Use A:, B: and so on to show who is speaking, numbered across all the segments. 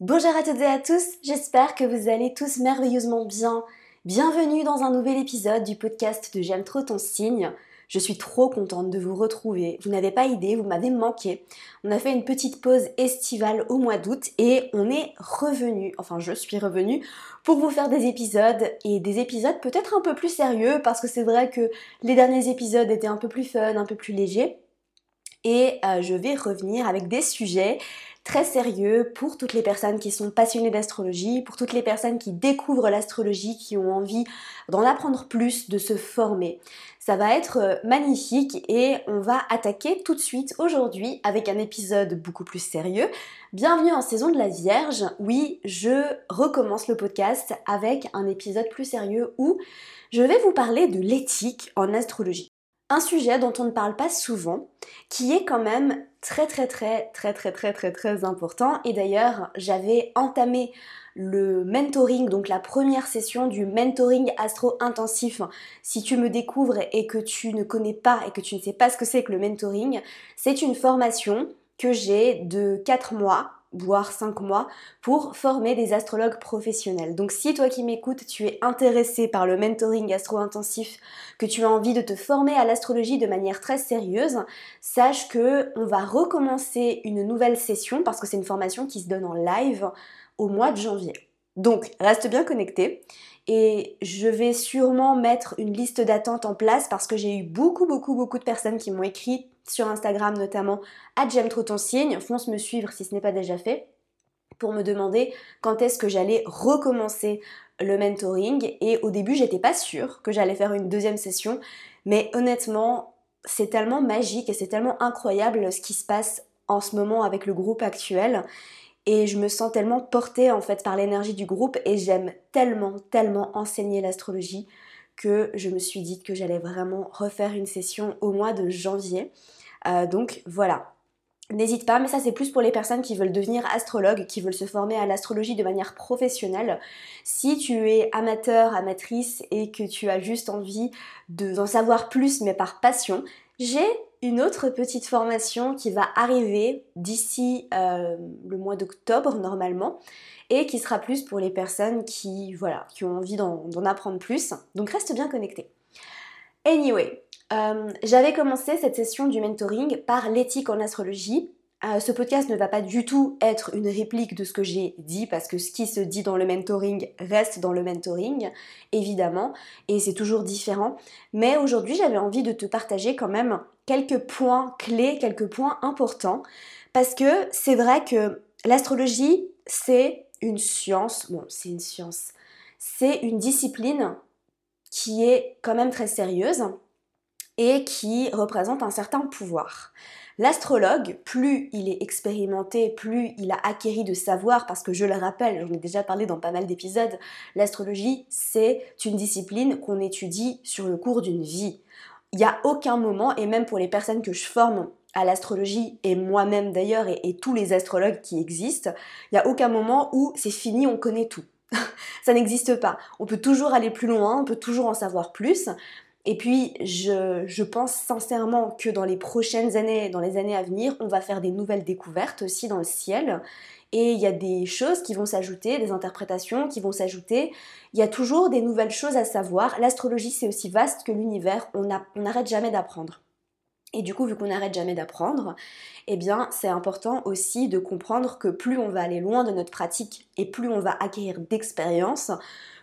A: Bonjour à toutes et à tous, j'espère que vous allez tous merveilleusement bien. Bienvenue dans un nouvel épisode du podcast de J'aime trop ton signe. Je suis trop contente de vous retrouver. Vous n'avez pas idée, vous m'avez manqué. On a fait une petite pause estivale au mois d'août et on est revenu, enfin je suis revenue, pour vous faire des épisodes et des épisodes peut-être un peu plus sérieux parce que c'est vrai que les derniers épisodes étaient un peu plus fun, un peu plus légers. Et euh, je vais revenir avec des sujets très sérieux pour toutes les personnes qui sont passionnées d'astrologie, pour toutes les personnes qui découvrent l'astrologie, qui ont envie d'en apprendre plus, de se former. Ça va être euh, magnifique et on va attaquer tout de suite aujourd'hui avec un épisode beaucoup plus sérieux. Bienvenue en saison de la Vierge. Oui, je recommence le podcast avec un épisode plus sérieux où je vais vous parler de l'éthique en astrologie. Un sujet dont on ne parle pas souvent, qui est quand même très très très très très très très très important. Et d'ailleurs, j'avais entamé le mentoring, donc la première session du mentoring astro intensif. Si tu me découvres et que tu ne connais pas et que tu ne sais pas ce que c'est que le mentoring, c'est une formation que j'ai de 4 mois voire 5 mois, pour former des astrologues professionnels. Donc si toi qui m'écoutes, tu es intéressé par le mentoring astro-intensif, que tu as envie de te former à l'astrologie de manière très sérieuse, sache que on va recommencer une nouvelle session parce que c'est une formation qui se donne en live au mois de janvier. Donc reste bien connecté et je vais sûrement mettre une liste d'attente en place parce que j'ai eu beaucoup beaucoup beaucoup de personnes qui m'ont écrit sur Instagram notamment à J'aime trop ton signe, fonce me suivre si ce n'est pas déjà fait pour me demander quand est-ce que j'allais recommencer le mentoring. Et au début j'étais pas sûre que j'allais faire une deuxième session mais honnêtement c'est tellement magique et c'est tellement incroyable ce qui se passe en ce moment avec le groupe actuel. Et je me sens tellement portée en fait par l'énergie du groupe et j'aime tellement tellement enseigner l'astrologie que je me suis dit que j'allais vraiment refaire une session au mois de janvier. Euh, donc voilà. N'hésite pas, mais ça c'est plus pour les personnes qui veulent devenir astrologues, qui veulent se former à l'astrologie de manière professionnelle. Si tu es amateur, amatrice et que tu as juste envie d'en savoir plus mais par passion, j'ai une autre petite formation qui va arriver d'ici euh, le mois d'octobre normalement et qui sera plus pour les personnes qui, ont envie d'en apprendre plus. Donc reste bien connecté. Anyway, euh, j'avais commencé cette session du mentoring par l'éthique en astrologie. Euh, ce podcast ne va pas du tout être une réplique de ce que j'ai dit parce que ce qui se dit dans le mentoring reste dans le mentoring, évidemment, et c'est toujours différent. Mais aujourd'hui, j'avais envie de te partager quand même quelques points clés, quelques points importants, parce que c'est vrai que l'astrologie, c'est une science, bon, c'est une science, c'est une discipline qui est quand même très sérieuse et qui représente un certain pouvoir. L'astrologue, plus il est expérimenté, plus il a acquéri de savoir, parce que je le rappelle, j'en ai déjà parlé dans pas mal d'épisodes, l'astrologie, c'est une discipline qu'on étudie sur le cours d'une vie. Il n'y a aucun moment, et même pour les personnes que je forme à l'astrologie, et moi-même d'ailleurs, et, tous les astrologues qui existent, il n'y a aucun moment où c'est fini, on connaît tout. Ça n'existe pas. On peut toujours aller plus loin, on peut toujours en savoir plus, et puis, je, pense sincèrement que dans les prochaines années, dans les années à venir, on va faire des nouvelles découvertes aussi dans le ciel. Et il y a des choses qui vont s'ajouter, des interprétations qui vont s'ajouter. Il y a toujours des nouvelles choses à savoir. L'astrologie, c'est aussi vaste que l'univers. On n'arrête jamais d'apprendre. Et du coup, vu qu'on n'arrête jamais d'apprendre, eh bien, c'est important aussi de comprendre que plus on va aller loin de notre pratique et plus on va acquérir d'expérience,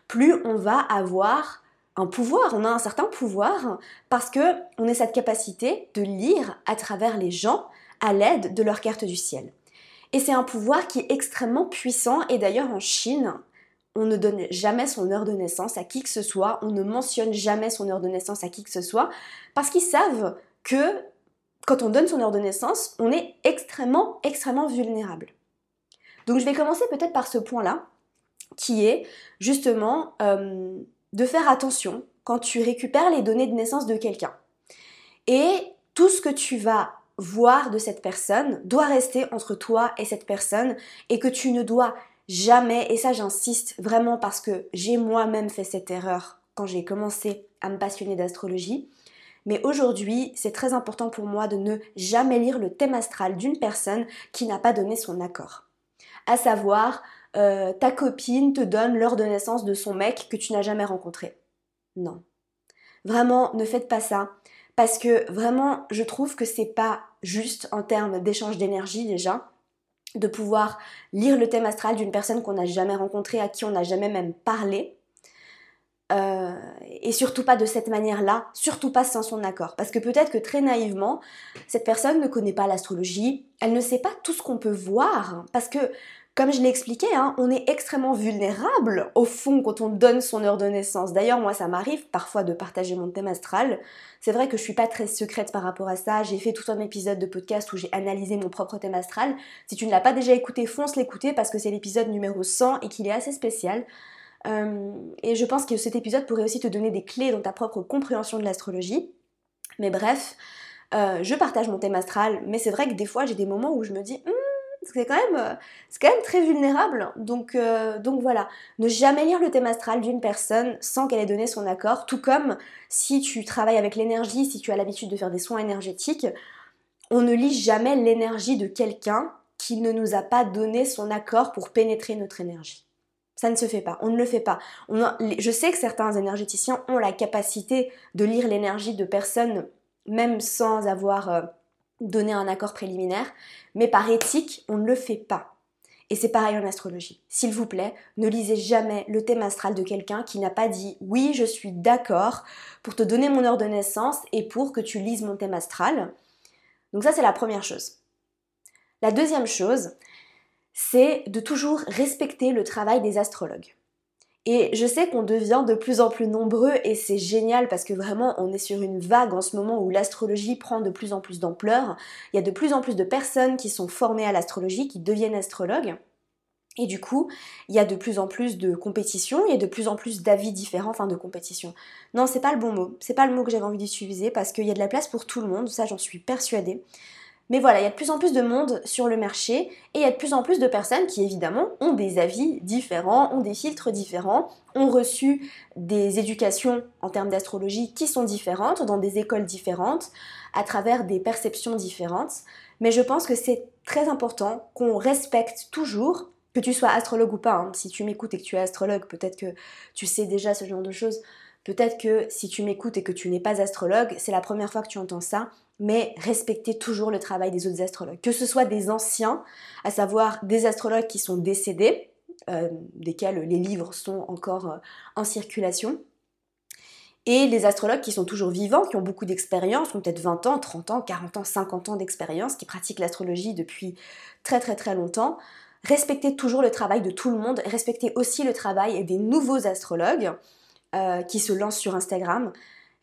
A: plus on va avoir un pouvoir, on a un certain pouvoir parce que on a cette capacité de lire à travers les gens à l'aide de leur carte du ciel. Et c'est un pouvoir qui est extrêmement puissant et d'ailleurs en Chine, on ne donne jamais son heure de naissance à qui que ce soit, on ne mentionne jamais son heure de naissance à qui que ce soit parce qu'ils savent que quand on donne son heure de naissance, on est extrêmement extrêmement vulnérable. Donc je vais commencer peut-être par ce point-là qui est justement euh, de faire attention quand tu récupères les données de naissance de quelqu'un. Et tout ce que tu vas voir de cette personne doit rester entre toi et cette personne et que tu ne dois jamais, et ça j'insiste vraiment parce que j'ai moi-même fait cette erreur quand j'ai commencé à me passionner d'astrologie, mais aujourd'hui c'est très important pour moi de ne jamais lire le thème astral d'une personne qui n'a pas donné son accord. à savoir euh, ta copine te donne l'heure de naissance de son mec que tu n'as jamais rencontré. Non. Vraiment, ne faites pas ça. Parce que vraiment, je trouve que c'est pas juste en termes d'échange d'énergie déjà, de pouvoir lire le thème astral d'une personne qu'on n'a jamais rencontrée, à qui on n'a jamais même parlé. Euh, et surtout pas de cette manière-là, surtout pas sans son accord. Parce que peut-être que très naïvement, cette personne ne connaît pas l'astrologie, elle ne sait pas tout ce qu'on peut voir, parce que comme je l'ai expliqué, hein, on est extrêmement vulnérable au fond quand on donne son heure de naissance. D'ailleurs, moi, ça m'arrive parfois de partager mon thème astral. C'est vrai que je suis pas très secrète par rapport à ça. J'ai fait tout un épisode de podcast où j'ai analysé mon propre thème astral. Si tu ne l'as pas déjà écouté, fonce l'écouter parce que c'est l'épisode numéro 100 et qu'il est assez spécial. Euh, et je pense que cet épisode pourrait aussi te donner des clés dans ta propre compréhension de l'astrologie. Mais bref, euh, je partage mon thème astral, mais c'est vrai que des fois j'ai des moments où je me dis, hmm, c'est quand, même, euh, quand même très vulnérable. Donc, euh, donc voilà, ne jamais lire le thème astral d'une personne sans qu'elle ait donné son accord, tout comme si tu travailles avec l'énergie, si tu as l'habitude de faire des soins énergétiques, on ne lit jamais l'énergie de quelqu'un qui ne nous a pas donné son accord pour pénétrer notre énergie. Ça ne se fait pas, on ne le fait pas. je sais que certains énergéticiens ont la capacité de lire l'énergie de personnes même sans avoir... Donner un accord préliminaire, mais par éthique, on ne le fait pas. Et c'est pareil en astrologie. S'il vous plaît, ne lisez jamais le thème astral de quelqu'un qui n'a pas dit oui, je suis d'accord pour te donner mon heure de naissance et pour que tu lises mon thème astral. Donc ça, c'est la première chose. La deuxième chose, c'est de toujours respecter le travail des astrologues. Et je sais qu'on devient de plus en plus nombreux et c'est génial parce que vraiment on est sur une vague en ce moment où l'astrologie prend de plus en plus d'ampleur. Il y a de plus en plus de personnes qui sont formées à l'astrologie, qui deviennent astrologues. Et du coup, il y a de plus en plus de compétitions, il y a de plus en plus d'avis différents, enfin de compétition. Non, c'est pas le bon mot, c'est pas le mot que j'avais envie d'utiliser parce qu'il y a de la place pour tout le monde, ça j'en suis persuadée. Mais voilà, il y a de plus en plus de monde sur le marché et il y a de plus en plus de personnes qui évidemment ont des avis différents, ont des filtres différents, ont reçu des éducations en termes d'astrologie qui sont différentes, dans des écoles différentes, à travers des perceptions différentes. Mais je pense que c'est très important qu'on respecte toujours, que tu sois astrologue ou pas, hein. si tu m'écoutes et que tu es astrologue, peut-être que tu sais déjà ce genre de choses, peut-être que si tu m'écoutes et que tu n'es pas astrologue, c'est la première fois que tu entends ça, mais respectez toujours le travail des autres astrologues. Que ce soit des anciens, à savoir des astrologues qui sont décédés, euh, desquels les livres sont encore euh, en circulation, et les astrologues qui sont toujours vivants, qui ont beaucoup d'expérience, qui ont peut-être 20 ans, 30 ans, 40 ans, 50 ans d'expérience, qui pratiquent l'astrologie depuis très très très longtemps. Respectez toujours le travail de tout le monde, respectez aussi le travail des nouveaux astrologues euh, qui se lancent sur Instagram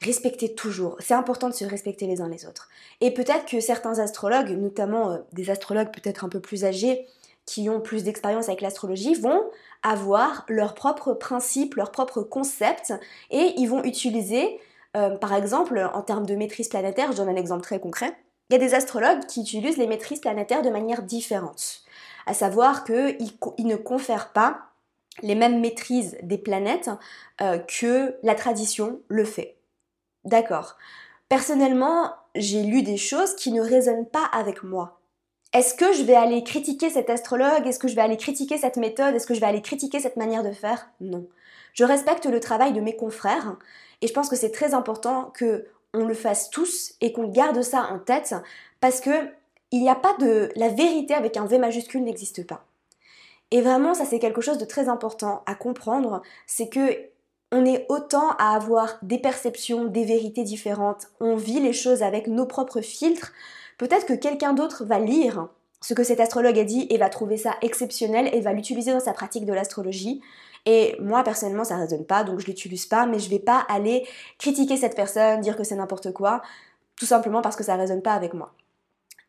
A: respectez toujours. C'est important de se respecter les uns les autres. Et peut-être que certains astrologues, notamment euh, des astrologues peut-être un peu plus âgés, qui ont plus d'expérience avec l'astrologie, vont avoir leurs propres principes, leurs propres concepts, et ils vont utiliser, euh, par exemple, en termes de maîtrise planétaire, je donne un exemple très concret, il y a des astrologues qui utilisent les maîtrises planétaires de manière différente. À savoir qu'ils ne confèrent pas les mêmes maîtrises des planètes euh, que la tradition le fait. D'accord. Personnellement, j'ai lu des choses qui ne résonnent pas avec moi. Est-ce que je vais aller critiquer cet astrologue? Est-ce que je vais aller critiquer cette méthode? Est-ce que je vais aller critiquer cette manière de faire? Non. Je respecte le travail de mes confrères et je pense que c'est très important que on le fasse tous et qu'on garde ça en tête parce que il n'y a pas de la vérité avec un V majuscule n'existe pas. Et vraiment ça c'est quelque chose de très important à comprendre, c'est que on est autant à avoir des perceptions, des vérités différentes, on vit les choses avec nos propres filtres. Peut-être que quelqu'un d'autre va lire ce que cet astrologue a dit et va trouver ça exceptionnel et va l'utiliser dans sa pratique de l'astrologie. Et moi personnellement ça résonne pas, donc je l'utilise pas, mais je vais pas aller critiquer cette personne, dire que c'est n'importe quoi, tout simplement parce que ça résonne pas avec moi.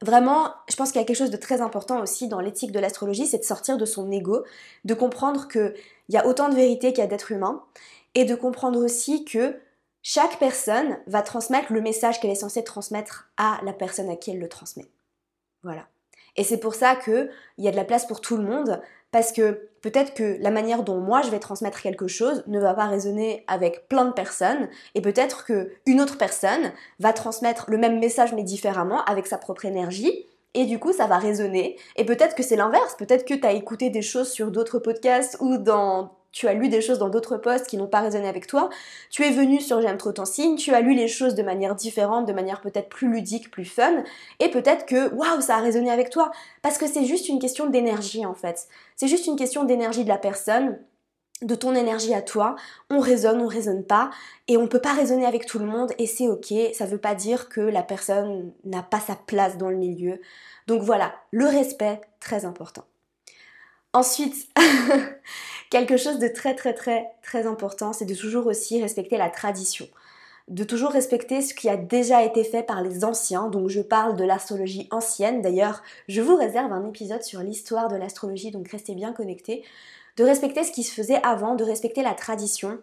A: Vraiment, je pense qu'il y a quelque chose de très important aussi dans l'éthique de l'astrologie, c'est de sortir de son ego, de comprendre qu'il y a autant de vérité qu'il y a d'êtres humains, et de comprendre aussi que chaque personne va transmettre le message qu'elle est censée transmettre à la personne à qui elle le transmet. Voilà. Et c'est pour ça qu'il y a de la place pour tout le monde, parce que peut-être que la manière dont moi je vais transmettre quelque chose ne va pas résonner avec plein de personnes, et peut-être qu'une autre personne va transmettre le même message mais différemment, avec sa propre énergie, Et du coup, ça va résonner. Et peut-être que c'est l'inverse. Peut-être que tu as écouté des choses sur d'autres podcasts ou dans tu as lu des choses dans d'autres posts qui n'ont pas résonné avec toi, tu es venu sur J'aime trop ton signe, tu as lu les choses de manière différente, de manière peut-être plus ludique, plus fun, et peut-être que waouh, ça a résonné avec toi. Parce que c'est juste une question d'énergie en fait. C'est juste une question d'énergie de la personne de ton énergie à toi, on raisonne, on raisonne pas, et on peut pas raisonner avec tout le monde, et c'est ok, ça veut pas dire que la personne n'a pas sa place dans le milieu. Donc voilà, le respect, très important. Ensuite, quelque chose de très très très très important, c'est de toujours aussi respecter la tradition. De toujours respecter ce qui a déjà été fait par les anciens, donc je parle de l'astrologie ancienne. D'ailleurs, je vous réserve un épisode sur l'histoire de l'astrologie, donc restez bien connectés de respecter ce qui se faisait avant, de respecter la tradition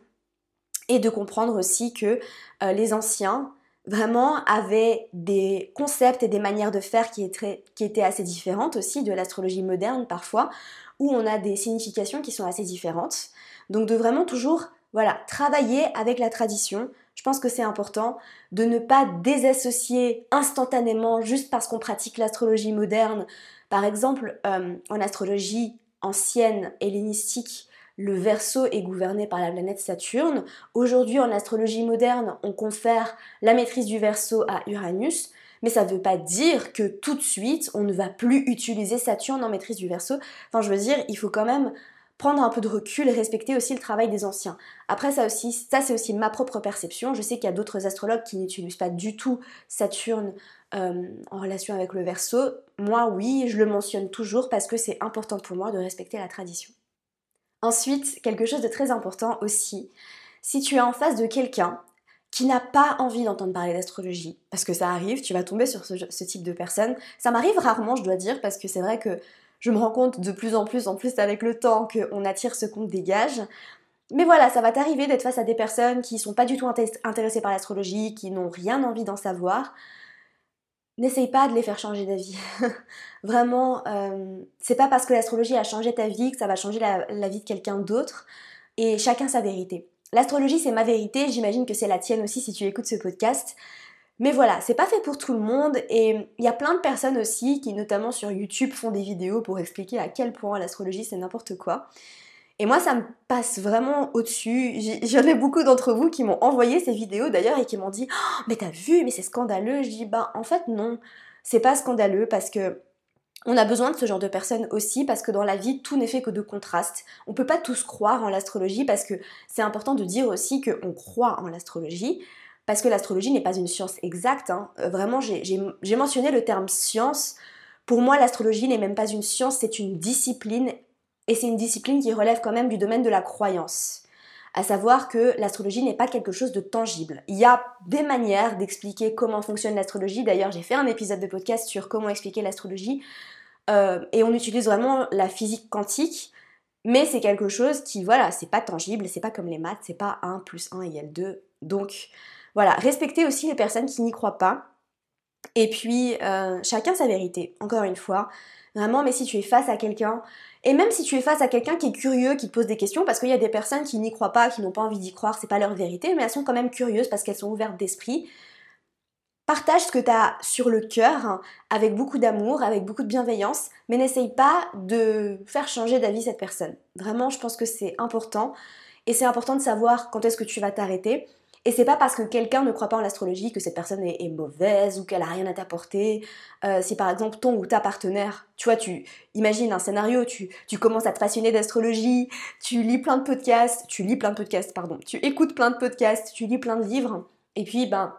A: et de comprendre aussi que euh, les anciens vraiment avaient des concepts et des manières de faire qui, qui étaient assez différentes aussi de l'astrologie moderne parfois, où on a des significations qui sont assez différentes. Donc de vraiment toujours voilà, travailler avec la tradition. Je pense que c'est important de ne pas désassocier instantanément juste parce qu'on pratique l'astrologie moderne. Par exemple, euh, en astrologie ancienne hellénistique, le Verseau est gouverné par la planète Saturne. Aujourd'hui, en astrologie moderne, on confère la maîtrise du Verseau à Uranus, mais ça ne veut pas dire que tout de suite, on ne va plus utiliser Saturne en maîtrise du Verseau. Enfin, je veux dire, il faut quand même prendre un peu de recul et respecter aussi le travail des anciens. Après, ça aussi, ça c'est aussi ma propre perception. Je sais qu'il y a d'autres astrologues qui n'utilisent pas du tout Saturne euh, en relation avec le verso. Moi, oui, je le mentionne toujours parce que c'est important pour moi de respecter la tradition. Ensuite, quelque chose de très important aussi, si tu es en face de quelqu'un qui n'a pas envie d'entendre parler d'astrologie, parce que ça arrive, tu vas tomber sur ce, type de personne. Ça m'arrive rarement, je dois dire, parce que c'est vrai que je me rends compte de plus en plus, en plus avec le temps, qu'on attire ce qu'on dégage. Mais voilà, ça va t'arriver d'être face à des personnes qui sont pas du tout intéressées par l'astrologie, qui n'ont rien envie d'en savoir n'essaye pas de les faire changer d'avis. Vraiment, euh, c'est pas parce que l'astrologie a changé ta vie que ça va changer la, vie de quelqu'un d'autre. Et chacun sa vérité. L'astrologie, c'est ma vérité. J'imagine que c'est la tienne aussi si tu écoutes ce podcast. Mais voilà, c'est pas fait pour tout le monde et il y a plein de personnes aussi qui, notamment sur YouTube, font des vidéos pour expliquer à quel point l'astrologie c'est n'importe quoi. Et moi, ça me passe vraiment au-dessus. J'en ai beaucoup d'entre vous qui m'ont envoyé ces vidéos d'ailleurs et qui m'ont dit oh, Mais t'as vu, mais c'est scandaleux. Je dis Bah, en fait, non, c'est pas scandaleux parce que. On a besoin de ce genre de personnes aussi parce que dans la vie, tout n'est fait que de contrastes. On peut pas tous croire en l'astrologie parce que c'est important de dire aussi qu'on croit en l'astrologie parce que l'astrologie n'est pas une science exacte. Hein. Euh, vraiment, j'ai mentionné le terme science. Pour moi, l'astrologie n'est même pas une science, c'est une discipline et c'est une discipline qui relève quand même du domaine de la croyance. À savoir que l'astrologie n'est pas quelque chose de tangible. Il y a des manières d'expliquer comment fonctionne l'astrologie. D'ailleurs, j'ai fait un épisode de podcast sur comment expliquer l'astrologie. Euh, et on utilise vraiment la physique quantique. Mais c'est quelque chose qui, voilà, c'est pas tangible, c'est pas comme les maths, c'est pas 1 plus 1 égale 2. Donc, voilà, respectez aussi les personnes qui n'y croient pas. Et puis, euh, chacun sa vérité, encore une fois. Vraiment, mais si tu es face à quelqu'un, et même si tu es face à quelqu'un qui est curieux, qui te pose des questions, parce qu'il y a des personnes qui n'y croient pas, qui n'ont pas envie d'y croire, c'est pas leur vérité, mais elles sont quand même curieuses parce qu'elles sont ouvertes d'esprit. Partage ce que tu as sur le cœur hein, avec beaucoup d'amour, avec beaucoup de bienveillance, mais n'essaye pas de faire changer d'avis cette personne. Vraiment, je pense que c'est important. Et c'est important de savoir quand est-ce que tu vas t'arrêter. Et c'est pas parce que quelqu'un ne croit pas en l'astrologie que cette personne est, mauvaise ou qu'elle a rien à t'apporter. Euh, si par exemple ton ou ta partenaire, tu vois, tu imagines un scénario, tu, commences à te passionner d'astrologie, tu lis plein de podcasts, tu lis plein de podcasts, pardon, tu écoutes plein de podcasts, tu lis plein de livres, et puis ben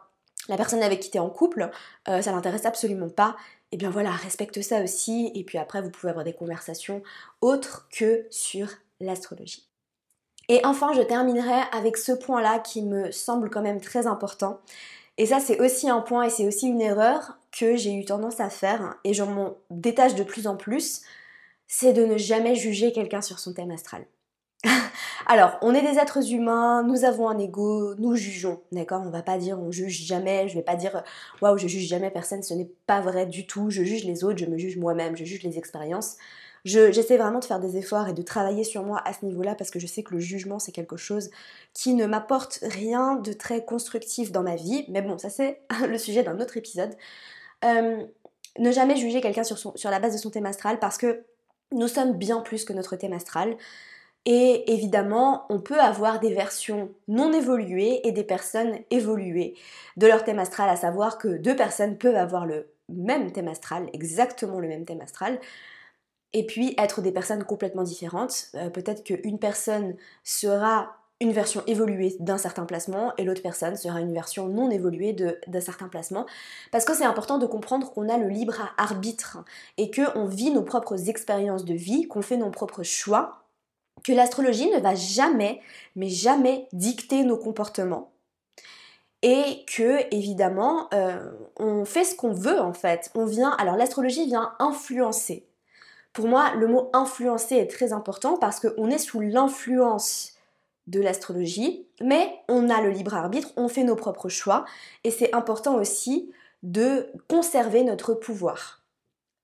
A: la personne avec qui tu es en couple, euh, ça l'intéresse absolument pas. Et bien voilà, respecte ça aussi, et puis après vous pouvez avoir des conversations autres que sur l'astrologie. Et enfin, je terminerai avec ce point-là qui me semble quand même très important. Et ça, c'est aussi un point et c'est aussi une erreur que j'ai eu tendance à faire et je m'en détache de plus en plus, c'est de ne jamais juger quelqu'un sur son thème astral. Alors, on est des êtres humains, nous avons un ego, nous jugeons, d'accord? On va pas dire on juge jamais, je vais pas dire waouh, je juge jamais personne, ce n'est pas vrai du tout, je juge les autres, je me juge moi-même, je juge les expériences. J'essaie vraiment de faire des efforts et de travailler sur moi à ce niveau-là parce que je sais que le jugement c'est quelque chose qui ne m'apporte rien de très constructif dans ma vie. Mais bon, ça c'est le sujet d'un autre épisode. Euh, ne jamais juger quelqu'un sur, sur la base de son thème astral parce que nous sommes bien plus que notre thème astral. Et évidemment, on peut avoir des versions non évoluées et des personnes évoluées de leur thème astral, à savoir que deux personnes peuvent avoir le même thème astral, exactement le même thème astral, et puis être des personnes complètement différentes. Euh, peut-être qu'une personne sera une version évoluée d'un certain placement et l'autre personne sera une version non évoluée d'un certain placement. Parce que c'est important de comprendre qu'on a le libre arbitre et qu'on vit nos propres expériences de vie, qu'on fait nos propres choix, que l'astrologie ne va jamais, mais jamais dicter nos comportements. Et que, évidemment, euh, on fait ce qu'on veut en fait. On vient, alors l'astrologie vient influencer. Pour moi, le mot influencer est très important parce qu'on est sous l'influence de l'astrologie, mais on a le libre arbitre, on fait nos propres choix, et c'est important aussi de conserver notre pouvoir.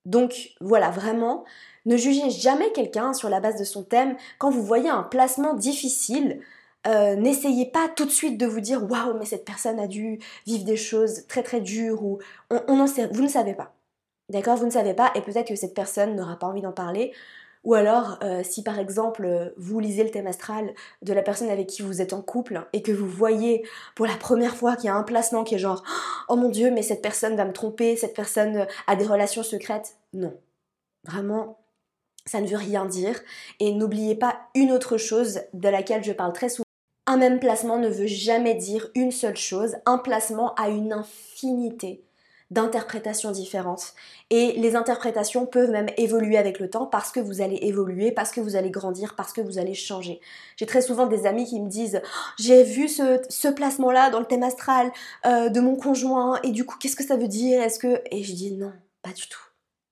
A: Donc voilà, vraiment, ne jugez jamais quelqu'un sur la base de son thème. Quand vous voyez un placement difficile, euh, n'essayez pas tout de suite de vous dire waouh, mais cette personne a dû vivre des choses très très dures ou on, sait, vous ne savez pas. D'accord Vous ne savez pas et peut-être que cette personne n'aura pas envie d'en parler ou alors, euh, si par exemple vous lisez le thème astral de la personne avec qui vous êtes en couple et que vous voyez pour la première fois qu'il y a un placement qui est genre Oh mon dieu, mais cette personne va me tromper, cette personne a des relations secrètes. Non. Vraiment, ça ne veut rien dire. Et n'oubliez pas une autre chose de laquelle je parle très souvent. Un même placement ne veut jamais dire une seule chose. Un placement a une infinité d'interprétations différentes. Et les interprétations peuvent même évoluer avec le temps parce que vous allez évoluer, parce que vous allez grandir, parce que vous allez changer. J'ai très souvent des amis qui me disent j'ai vu ce, placement-là dans le thème astral euh, de mon conjoint et du coup qu'est-ce que ça veut dire? Est-ce que et je dis non, pas du tout,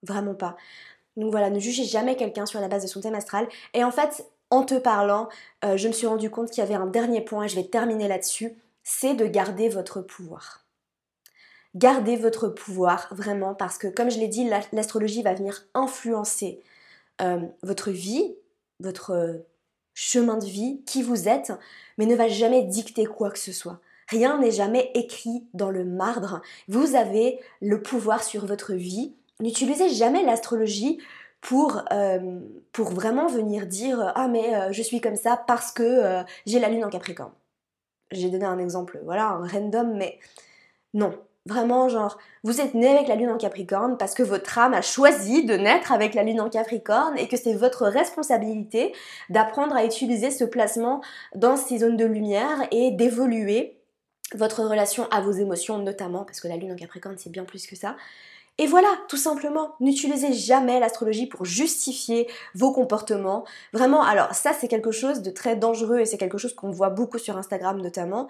A: vraiment pas. Donc voilà, ne jugez jamais quelqu'un sur la base de son thème astral. Et en fait, en te parlant, euh, je me suis rendu compte qu'il y avait un dernier point, et je vais terminer là-dessus, c'est de garder votre pouvoir. Gardez votre pouvoir vraiment parce que comme je l'ai dit, l'astrologie va venir influencer euh, votre vie, votre euh, chemin de vie, qui vous êtes, mais ne va jamais dicter quoi que ce soit. Rien n'est jamais écrit dans le marbre. Vous avez le pouvoir sur votre vie. N'utilisez jamais l'astrologie pour, euh, pour vraiment venir dire Ah mais je suis comme ça parce que j'ai la lune en Capricorne. J'ai donné un exemple, voilà, un random, mais non, Vraiment, genre, vous êtes né avec la lune en Capricorne parce que votre âme a choisi de naître avec la lune en Capricorne et que c'est votre responsabilité d'apprendre à utiliser ce placement dans ces zones de lumière et d'évoluer votre relation à vos émotions notamment, parce que la lune en Capricorne c'est bien plus que ça. Et voilà, tout simplement, n'utilisez jamais l'astrologie pour justifier vos comportements. Vraiment, alors ça c'est quelque chose de très dangereux et c'est quelque chose qu'on voit beaucoup sur Instagram notamment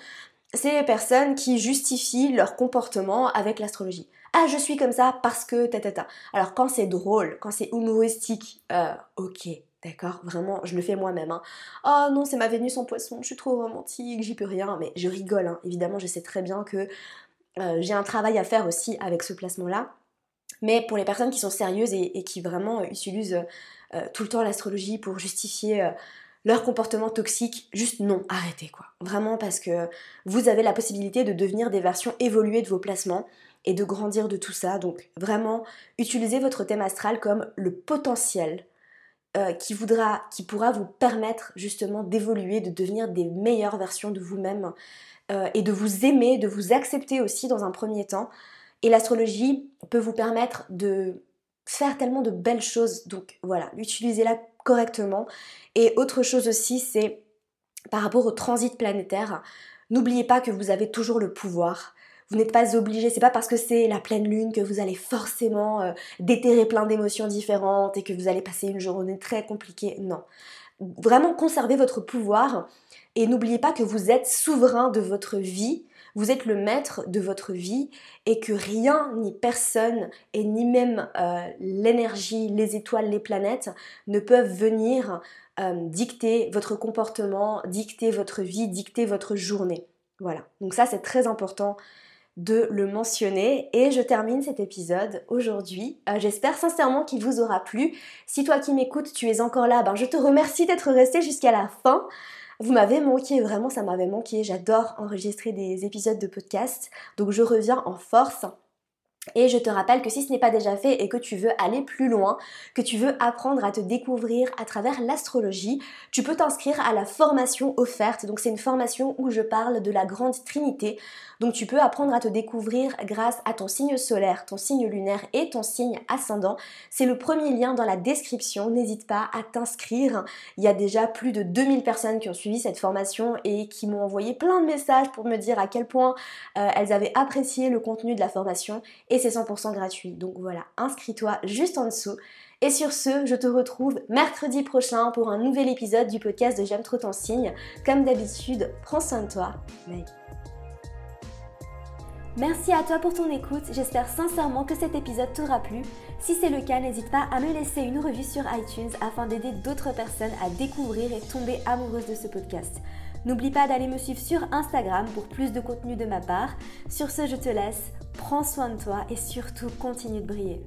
A: c'est les personnes qui justifient leur comportement avec l'astrologie. Ah, je suis comme ça parce que ta ta ta. Alors quand c'est drôle, quand c'est humoristique, euh, ok, d'accord, vraiment, je le fais moi-même. Hein. Oh non, c'est ma Vénus en poisson, je suis trop romantique, j'y peux rien, mais je rigole, hein. évidemment, je sais très bien que euh, j'ai un travail à faire aussi avec ce placement-là. Mais pour les personnes qui sont sérieuses et, qui vraiment utilisent euh, tout le temps l'astrologie pour justifier leur comportement toxique, juste non, arrêtez quoi. Vraiment parce que vous avez la possibilité de devenir des versions évoluées de vos placements et de grandir de tout ça. Donc vraiment, utilisez votre thème astral comme le potentiel euh, qui voudra, qui pourra vous permettre justement d'évoluer, de devenir des meilleures versions de vous-même euh, et de vous aimer, de vous accepter aussi dans un premier temps. Et l'astrologie peut vous permettre de faire tellement de belles choses. Donc voilà, utilisez-la correctement. Et autre chose aussi, c'est par rapport au transit planétaire, n'oubliez pas que vous avez toujours le pouvoir. Vous n'êtes pas obligé, c'est pas parce que c'est la pleine lune que vous allez forcément euh, déterrer plein d'émotions différentes et que vous allez passer une journée très compliquée. Non. Vraiment conservez votre pouvoir et n'oubliez pas que vous êtes souverain de votre vie vous êtes le maître de votre vie et que rien ni personne et ni même euh, l'énergie, les étoiles, les planètes ne peuvent venir euh, dicter votre comportement, dicter votre vie, dicter votre journée. Voilà, donc ça c'est très important de le mentionner et je termine cet épisode aujourd'hui. Euh, j'espère sincèrement qu'il vous aura plu. Si toi qui m'écoutes, tu es encore là, ben je te remercie d'être resté jusqu'à la fin. Vous m'avez manqué, vraiment ça m'avait manqué. J'adore enregistrer des épisodes de podcast. Donc je reviens en force. Et je te rappelle que si ce n'est pas déjà fait et que tu veux aller plus loin, que tu veux apprendre à te découvrir à travers l'astrologie, tu peux t'inscrire à la formation offerte. Donc c'est une formation où je parle de la grande trinité. Donc tu peux apprendre à te découvrir grâce à ton signe solaire, ton signe lunaire et ton signe ascendant. C'est le premier lien dans la description. N'hésite pas à t'inscrire. Il y a déjà plus de 2000 personnes qui ont suivi cette formation et qui m'ont envoyé plein de messages pour me dire à quel point euh, elles avaient apprécié le contenu de la formation et c'est 100% gratuit. Donc voilà, inscris-toi juste en dessous. Et sur ce, je te retrouve mercredi prochain pour un nouvel épisode du podcast de J'aime trop ton signe. Comme d'habitude, prends soin de toi. Bye. Merci à toi pour ton écoute, j'espère sincèrement que cet épisode t'aura plu. Si c'est le cas, n'hésite pas à me laisser une revue sur iTunes afin d'aider d'autres personnes à découvrir et tomber amoureuses de ce podcast. N'oublie pas d'aller me suivre sur Instagram pour plus de contenu de ma part. Sur ce, je te laisse, prends soin de toi et surtout continue de briller.